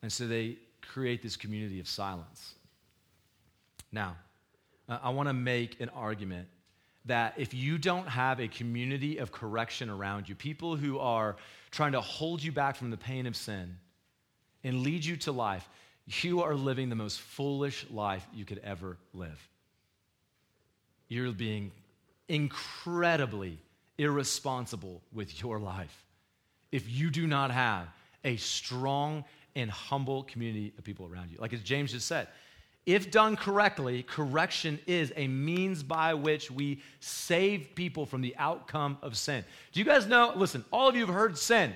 And so they create this community of silence. Now, uh, I want to make an argument that if you don't have a community of correction around you, people who are trying to hold you back from the pain of sin and lead you to life, you are living the most foolish life you could ever live. You're being incredibly irresponsible with your life if you do not have a strong and humble community of people around you. Like as James just said, if done correctly, correction is a means by which we save people from the outcome of sin. Do you guys know? Listen, all of you have heard sin.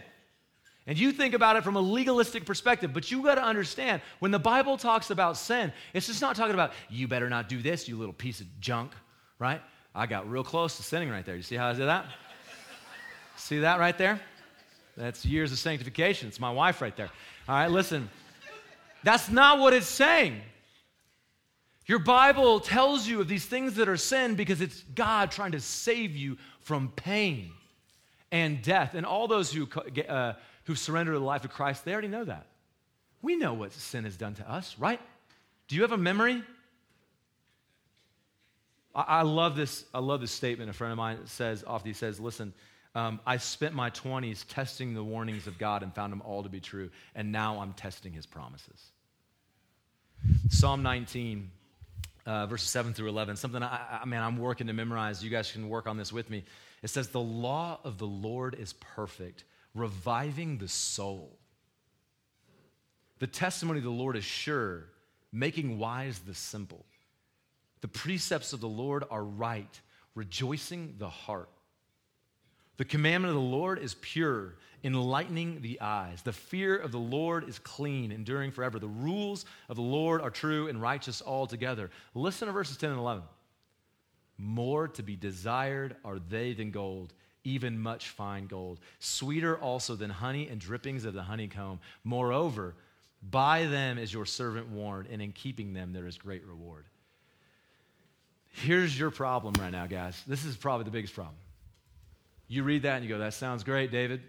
And you think about it from a legalistic perspective, but you got to understand when the Bible talks about sin, it's just not talking about you better not do this, you little piece of junk, right? I got real close to sinning right there. You see how I did that? see that right there? That's years of sanctification. It's my wife right there. All right, listen. That's not what it's saying. Your Bible tells you of these things that are sin because it's God trying to save you from pain and death. And all those who, uh, who surrender their life of Christ, they already know that. We know what sin has done to us, right? Do you have a memory? I, I love this. I love this statement. A friend of mine says often. He says, "Listen, um, I spent my 20s testing the warnings of God and found them all to be true, and now I'm testing His promises." Psalm 19 uh, verses 7 through 11, something I, I, man, I'm working to memorize. You guys can work on this with me. It says, The law of the Lord is perfect, reviving the soul. The testimony of the Lord is sure, making wise the simple. The precepts of the Lord are right, rejoicing the heart. The commandment of the Lord is pure, enlightening the eyes. The fear of the Lord is clean, enduring forever. The rules of the Lord are true and righteous altogether. Listen to verses 10 and 11. More to be desired are they than gold, even much fine gold. Sweeter also than honey and drippings of the honeycomb. Moreover, by them is your servant warned, and in keeping them there is great reward. Here's your problem right now, guys. This is probably the biggest problem. You read that and you go, that sounds great, David.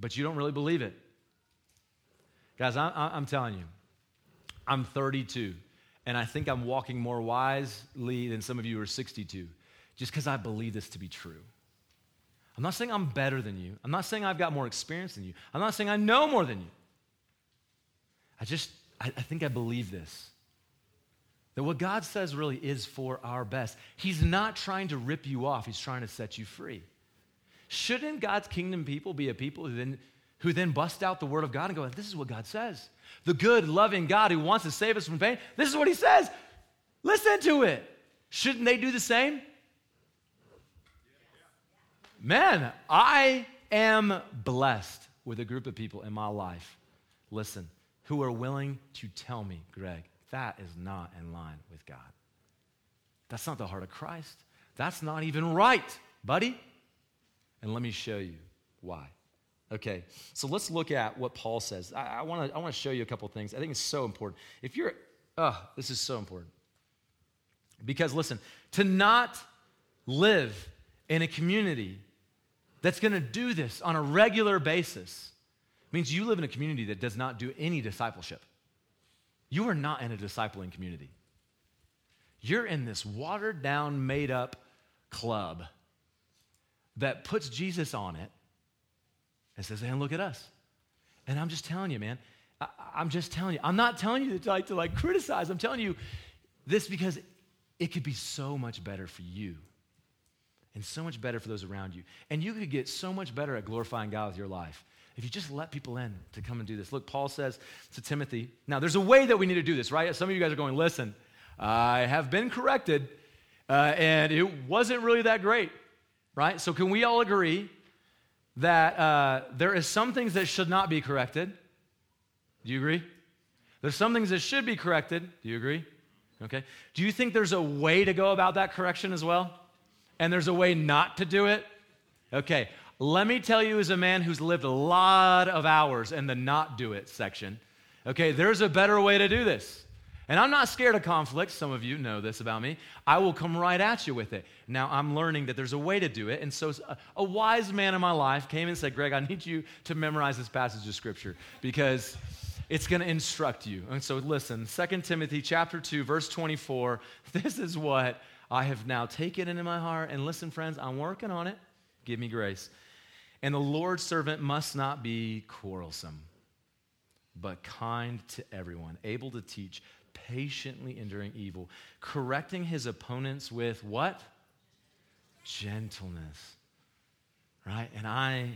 But you don't really believe it. Guys, I, am telling you, I'm 32, and I think I'm walking more wisely than some of you are 62, just because I believe this to be true. I'm not saying I'm better than you. I'm not saying I've got more experience than you. I'm not saying I know more than you. I just, I, I think I believe this. That what God says really is for our best. He's not trying to rip you off, He's trying to set you free. Shouldn't God's kingdom people be a people who then, who then bust out the word of God and go, This is what God says? The good, loving God who wants to save us from pain, this is what He says. Listen to it. Shouldn't they do the same? Man, I am blessed with a group of people in my life, listen, who are willing to tell me, Greg, that is not in line with God. That's not the heart of Christ. That's not even right, buddy. And let me show you why. Okay, so let's look at what Paul says. I, I want to show you a couple things. I think it's so important. If you're, oh, this is so important. Because listen, to not live in a community that's going to do this on a regular basis means you live in a community that does not do any discipleship. You are not in a discipling community. You're in this watered down, made up club that puts Jesus on it and says, "And look at us." And I'm just telling you, man. I, am just telling you. I'm not telling you to like, to like criticize. I'm telling you this because it could be so much better for you and so much better for those around you. And you could get so much better at glorifying God with your life if you just let people in to come and do this. Look, Paul says to Timothy, now there's a way that we need to do this, right? Some of you guys are going, listen, I have been corrected, uh, and it wasn't really that great, right? So can we all agree that uh, there is some things that should not be corrected? Do you agree? There's some things that should be corrected. Do you agree? Okay. Do you think there's a way to go about that correction as well? And there's a way not to do it? Okay. Let me tell you, as a man who's lived a lot of hours in the not do it section, okay, there's a better way to do this. And I'm not scared of conflict. Some of you know this about me. I will come right at you with it. Now, I'm learning that there's a way to do it. And so, a, wise man in my life came and said, Greg, I need you to memorize this passage of scripture because it's going to instruct you. And so, listen 2 Timothy chapter 2, verse 24. [LAUGHS] This is what I have now taken into my heart. And listen, friends, I'm working on it. Give me grace. And the Lord's servant must not be quarrelsome, but kind to everyone, able to teach patiently enduring evil, correcting his opponents with what? Gentleness. Right? And I,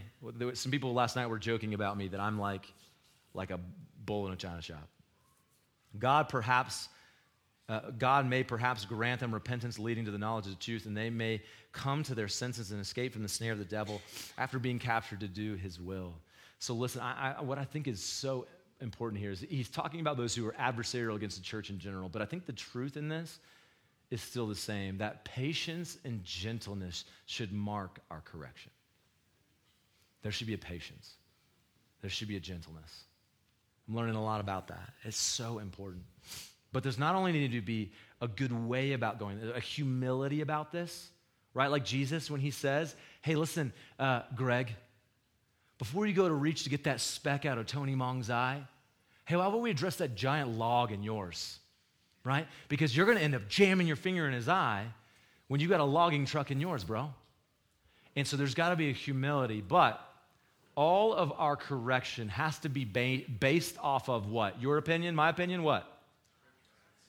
some people last night were joking about me that I'm like, like a bull in a china shop. God perhaps, uh, God may perhaps grant them repentance leading to the knowledge of the truth, and they may come to their senses and escape from the snare of the devil after being captured to do his will. So listen, I, I, what I think is so important here is he's talking about those who are adversarial against the church in general. But I think the truth in this is still the same that patience and gentleness should mark our correction. There should be a patience, there should be a gentleness. I'm learning a lot about that. It's so important. But there's not only need to be a good way about going, a humility about this, right? Like Jesus when he says, hey, listen, uh, Greg, before you go to reach to get that speck out of Tony Mong's eye, hey, why don't we address that giant log in yours? Right? Because you're going to end up jamming your finger in his eye when you got a logging truck in yours, bro. And so there's got to be a humility, but all of our correction has to be ba- based off of what? Your opinion, my opinion, what?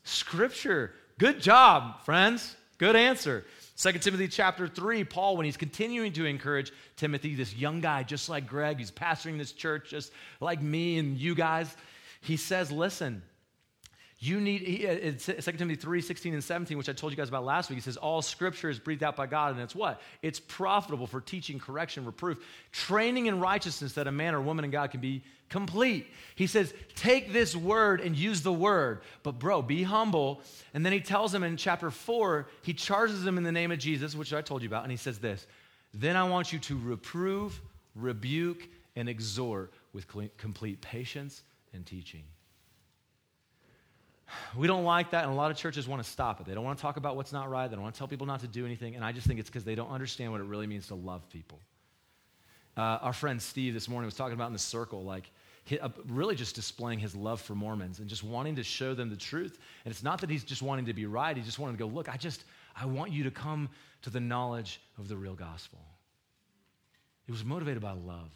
Scripture. Good job, friends. Good answer. 2 Timothy chapter 3, Paul, when he's continuing to encourage Timothy, this young guy just like Greg, he's pastoring this church just like me and you guys, he says, Listen, you need, uh, it's 2 Timothy 3, 16 and 17, which I told you guys about last week. He says, All scripture is breathed out by God, and it's what? It's profitable for teaching, correction, reproof, training in righteousness that a man or woman in God can be complete. He says, Take this word and use the word. But, bro, be humble. And then he tells him in chapter 4, he charges him in the name of Jesus, which I told you about, and he says this Then I want you to reprove, rebuke, and exhort with complete patience and teaching. [SIGHS] We don't like that, and a lot of churches want to stop it. They don't want to talk about what's not right. They don't want to tell people not to do anything. And I just think it's because they don't understand what it really means to love people. Uh, our friend Steve this morning was talking about in the circle, like uh, really just displaying his love for Mormons and just wanting to show them the truth. And it's not that he's just wanting to be right. He just wanted to go, look, I just, I want you to come to the knowledge of the real gospel. He was motivated by love.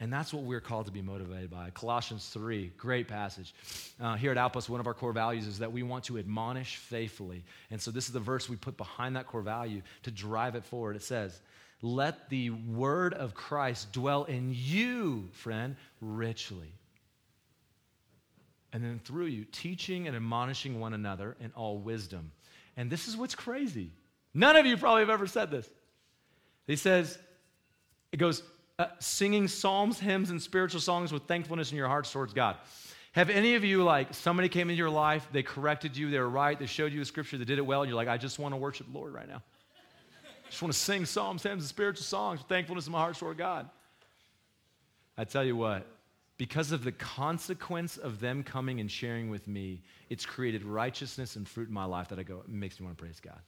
And that's what we're called to be motivated by. Colossians 3, great passage. Uh, here at Outpost, one of our core values is that we want to admonish faithfully. And so this is the verse we put behind that core value to drive it forward. It says, Let the word of Christ dwell in you, friend, richly. And then through you, teaching and admonishing one another in all wisdom. And this is what's crazy. None of you probably have ever said this. He says, it goes, uh, singing psalms, hymns, and spiritual songs with thankfulness in your hearts towards God. Have any of you, like, somebody came into your life, they corrected you, they were right, they showed you a scripture, they did it well, and you're like, I just want to worship the Lord right now. I just want to sing psalms, hymns, and spiritual songs with thankfulness in my heart toward God. I tell you what, because of the consequence of them coming and sharing with me, it's created righteousness and fruit in my life that I go, it makes me want to praise God.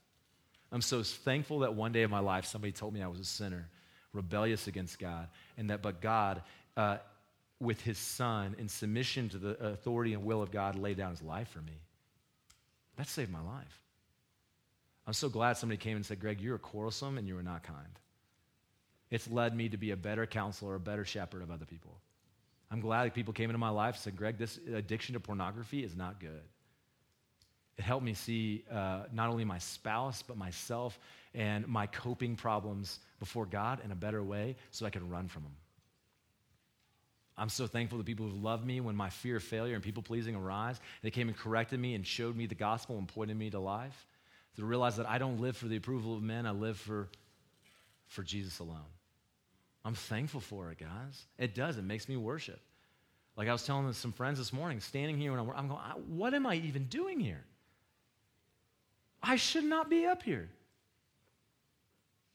I'm so thankful that one day of my life somebody told me I was a sinner rebellious against God, and that but God, uh, with his son, in submission to the authority and will of God, laid down his life for me. That saved my life. I'm so glad somebody came and said, Greg, you're quarrelsome and you are not kind. It's led me to be a better counselor, a better shepherd of other people. I'm glad people came into my life and said, Greg, this addiction to pornography is not good. It helped me see uh, not only my spouse, but myself and my coping problems before God in a better way so I can run from them. I'm so thankful to people who loved me when my fear of failure and people pleasing arise. They came and corrected me and showed me the gospel and pointed me to life. To realize that I don't live for the approval of men, I live for, for Jesus alone. I'm thankful for it, guys. It does, it makes me worship. Like I was telling some friends this morning, standing here, and I'm, I'm going, what am I even doing here? I should not be up here.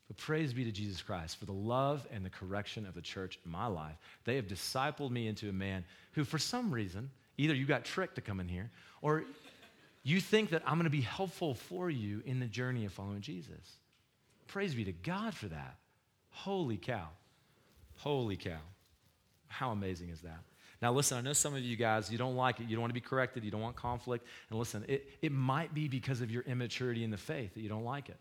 But praise be to Jesus Christ for the love and the correction of the church in my life. They have discipled me into a man who, for some reason, either you got tricked to come in here or you think that I'm going to be helpful for you in the journey of following Jesus. Praise be to God for that. Holy cow. Holy cow. How amazing is that? Now, listen, I know some of you guys, you don't like it. You don't want to be corrected. You don't want conflict. And listen, it, it might be because of your immaturity in the faith that you don't like it.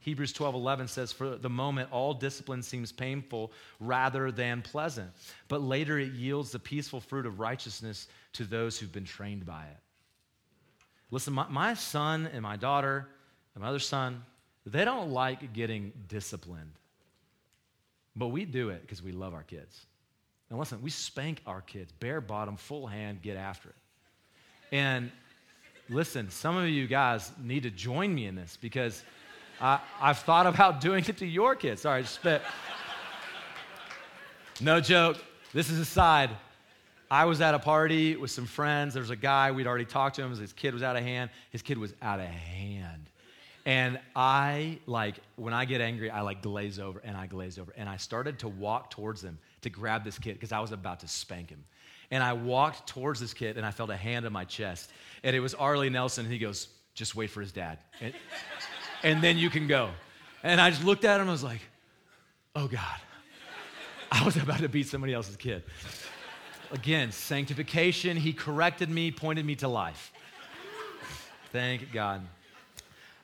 Hebrews 12 11 says, For the moment, all discipline seems painful rather than pleasant, but later it yields the peaceful fruit of righteousness to those who've been trained by it. Listen, my, my son and my daughter and my other son, they don't like getting disciplined, but we do it because we love our kids. And listen, we spank our kids, bare bottom, full hand, get after it. And listen, some of you guys need to join me in this because I, have thought about [LAUGHS] doing it to your kids. Sorry, spit. No joke. This is a side. I was at a party with some friends. There was a guy, we'd already talked to him. His kid was out of hand. His kid was out of hand. And I, like, when I get angry, I like glaze over and I glaze over. And I started to walk towards him to grab this kid because I was about to spank him. And I walked towards this kid and I felt a hand on my chest. And it was Arlie Nelson. And he goes, just wait for his dad. And, and then you can go. And I just looked at him and I was like, oh God. I was about to beat somebody else's kid. Again, sanctification. He corrected me, pointed me to life. Thank God.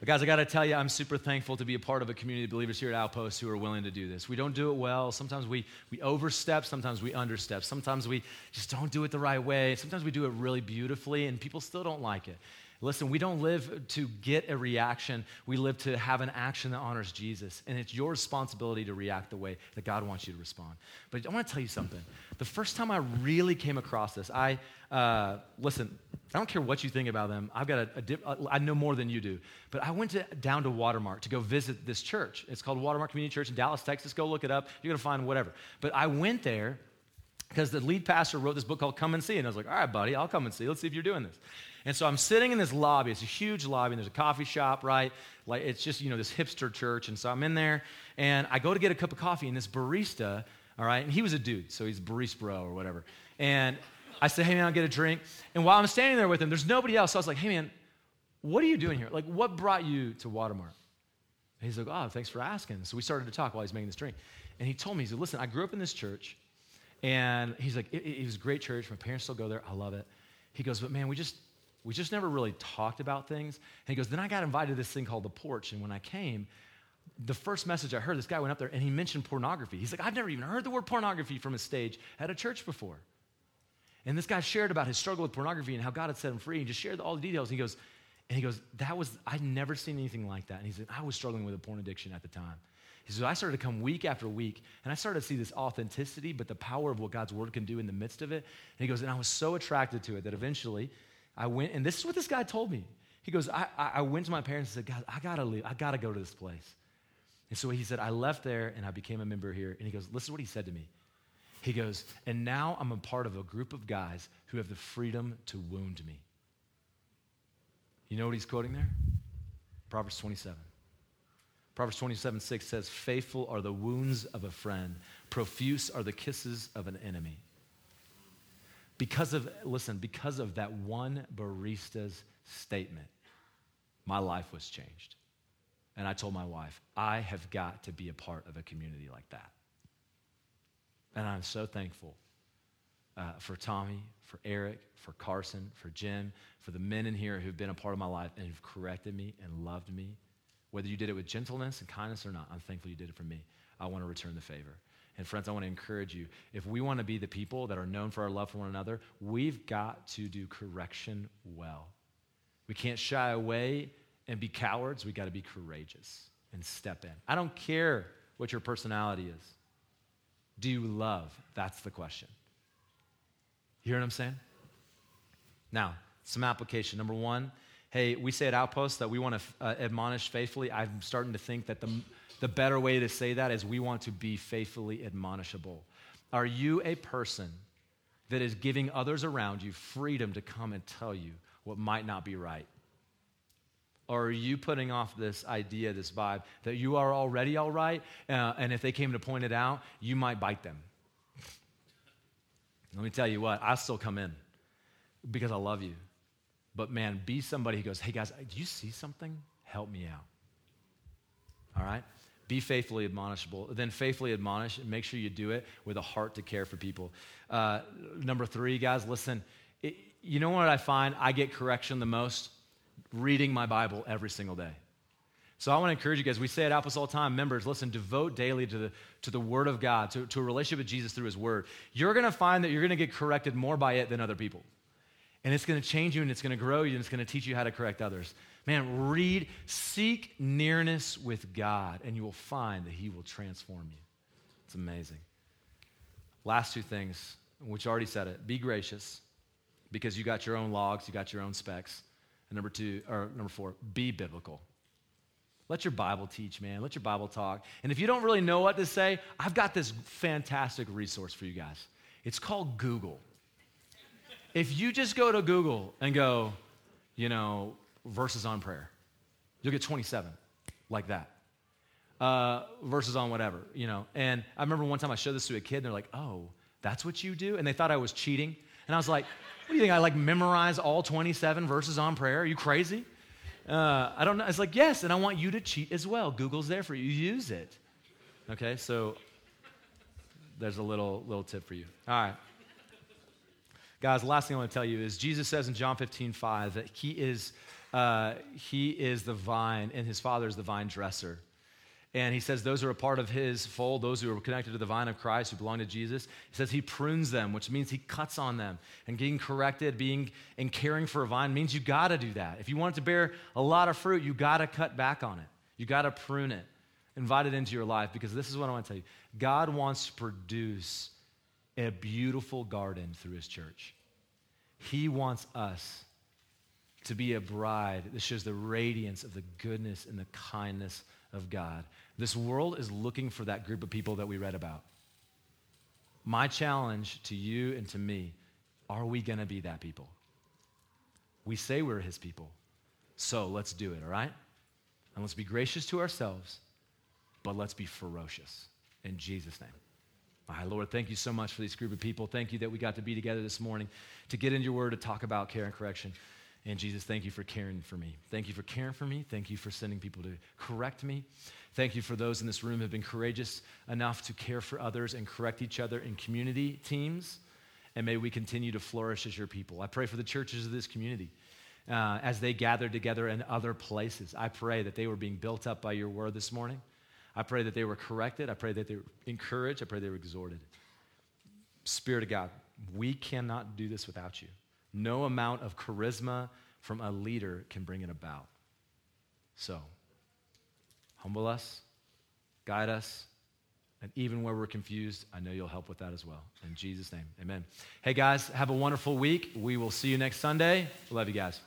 But guys, I got to tell you, I'm super thankful to be a part of a community of believers here at Outpost who are willing to do this. We don't do it well. Sometimes we, we overstep, sometimes we understep. Sometimes we just don't do it the right way. Sometimes we do it really beautifully, and people still don't like it. Listen, we don't live to get a reaction. We live to have an action that honors Jesus. And it's your responsibility to react the way that God wants you to respond. But I want to tell you something. The first time I really came across this, I, uh, listen, I don't care what you think about them. I've got a, a dip, I know more than you do. But I went to, down to Watermark to go visit this church. It's called Watermark Community Church in Dallas, Texas. Go look it up. You're going to find whatever. But I went there because the lead pastor wrote this book called Come and See. And I was like, all right, buddy, I'll come and see. Let's see if you're doing this. And so I'm sitting in this lobby. It's a huge lobby, and there's a coffee shop, right? Like it's just, you know, this hipster church. And so I'm in there, and I go to get a cup of coffee, and this barista, all right, and he was a dude, so he's barista bro or whatever. And I said, hey, man, I'll get a drink. And while I'm standing there with him, there's nobody else. So I was like, hey, man, what are you doing here? Like, what brought you to Watermark? And he's like, oh, thanks for asking. So we started to talk while he's making this drink. And he told me, he said, listen, I grew up in this church. And he's like, it, it was a great church. My parents still go there. I love it. He goes, but man, we just, we just never really talked about things. And he goes, Then I got invited to this thing called The Porch. And when I came, the first message I heard, this guy went up there and he mentioned pornography. He's like, I've never even heard the word pornography from a stage at a church before. And this guy shared about his struggle with pornography and how God had set him free and just shared all the details. And he goes, and he goes, that was, I'd never seen anything like that. And he said, I was struggling with a porn addiction at the time. He said, I started to come week after week, and I started to see this authenticity, but the power of what God's word can do in the midst of it. And he goes, and I was so attracted to it that eventually I went, and this is what this guy told me. He goes, I, I went to my parents and said, God, I gotta leave. I gotta go to this place. And so he said, I left there and I became a member here. And he goes, Listen to what he said to me. He goes, and now I'm a part of a group of guys who have the freedom to wound me. You know what he's quoting there? Proverbs 27. Proverbs 27 6 says, Faithful are the wounds of a friend, profuse are the kisses of an enemy. Because of, listen, because of that one barista's statement, my life was changed. And I told my wife, I have got to be a part of a community like that. And I'm so thankful uh, for Tommy, for Eric, for Carson, for Jim, for the men in here who've been a part of my life and who've corrected me and loved me. Whether you did it with gentleness and kindness or not, I'm thankful you did it for me. I want to return the favor. And friends, I want to encourage you if we want to be the people that are known for our love for one another, we've got to do correction well. We can't shy away and be cowards. We've got to be courageous and step in. I don't care what your personality is. Do you love? That's the question. You hear what I'm saying? Now, some application. Number one, hey, we say at Outpost that we want to uh, admonish faithfully. I'm starting to think that the the better way to say that is we want to be faithfully admonishable. Are you a person that is giving others around you freedom to come and tell you what might not be right? Or are you putting off this idea, this vibe, that you are already all right, uh, and if they came to point it out, you might bite them? Let me tell you what, I still come in because I love you. But man, be somebody who goes, hey guys, do you see something? Help me out. All right? Be faithfully admonishable. Then faithfully admonish and make sure you do it with a heart to care for people. Uh, number three, guys, listen. It, you know what I find? I get correction the most? Reading my Bible every single day. So I want to encourage you guys. We say at Outpost all time, members, listen, devote daily to the, to the Word of God, to, to a relationship with Jesus through His Word. You're going to find that you're going to get corrected more by it than other people. And it's going to change you and it's going to grow you and it's going to teach you how to correct others. Man, read, seek nearness with God, and you will find that He will transform you. It's amazing. Last two things, which already said it be gracious because you got your own logs, you got your own specks. And number two, or number four, be biblical. Let your Bible teach, man. Let your Bible talk. And if you don't really know what to say, I've got this fantastic resource for you guys. It's called Google. If you just go to Google and go, you know, verses on prayer, you'll get 27 like that. Uh, verses on whatever, you know. And I remember one time I showed this to a kid, and they're like, oh, that's what you do? And they thought I was cheating. And I was like, do you think? I like memorize all 27 verses on prayer? Are you crazy? Uh, I don't know. It's like, yes, and I want you to cheat as well. Google's there for you. Use it. Okay, so there's a little, little tip for you. All right. Guys, the last thing I want to tell you is Jesus says in John 15, 5 that he is, uh, he is the vine and his father is the vine dresser. And he says those are a part of his fold, those who are connected to the vine of Christ, who belong to Jesus. He says he prunes them, which means he cuts on them. And getting corrected, being and caring for a vine means you got to do that. If you want it to bear a lot of fruit, you got to cut back on it. You got to prune it, invite it into your life, because this is what I want to tell you God wants to produce a beautiful garden through his church. He wants us to be a bride that shows the radiance of the goodness and the kindness of God. This world is looking for that group of people that we read about. My challenge to you and to me are we going to be that people? We say we're his people. So let's do it, all right? And let's be gracious to ourselves, but let's be ferocious. In Jesus' name. My Lord, thank you so much for this group of people. Thank you that we got to be together this morning to get into your word to talk about care and correction. And Jesus, thank you for caring for me. Thank you for caring for me. Thank you for sending people to correct me. Thank you for those in this room who have been courageous enough to care for others and correct each other in community teams. And may we continue to flourish as your people. I pray for the churches of this community. Uh, as they gather together in other places. I pray that they were being built up by your word this morning. I pray that they were corrected. I pray that they were encouraged. I pray they were exhorted. Spirit of God, we cannot do this without you. No amount of charisma from a leader can bring it about. So, humble us, guide us, and even where we're confused, I know you'll help with that as well. In Jesus' name, amen. Hey guys, have a wonderful week. We will see you next Sunday. Love you guys.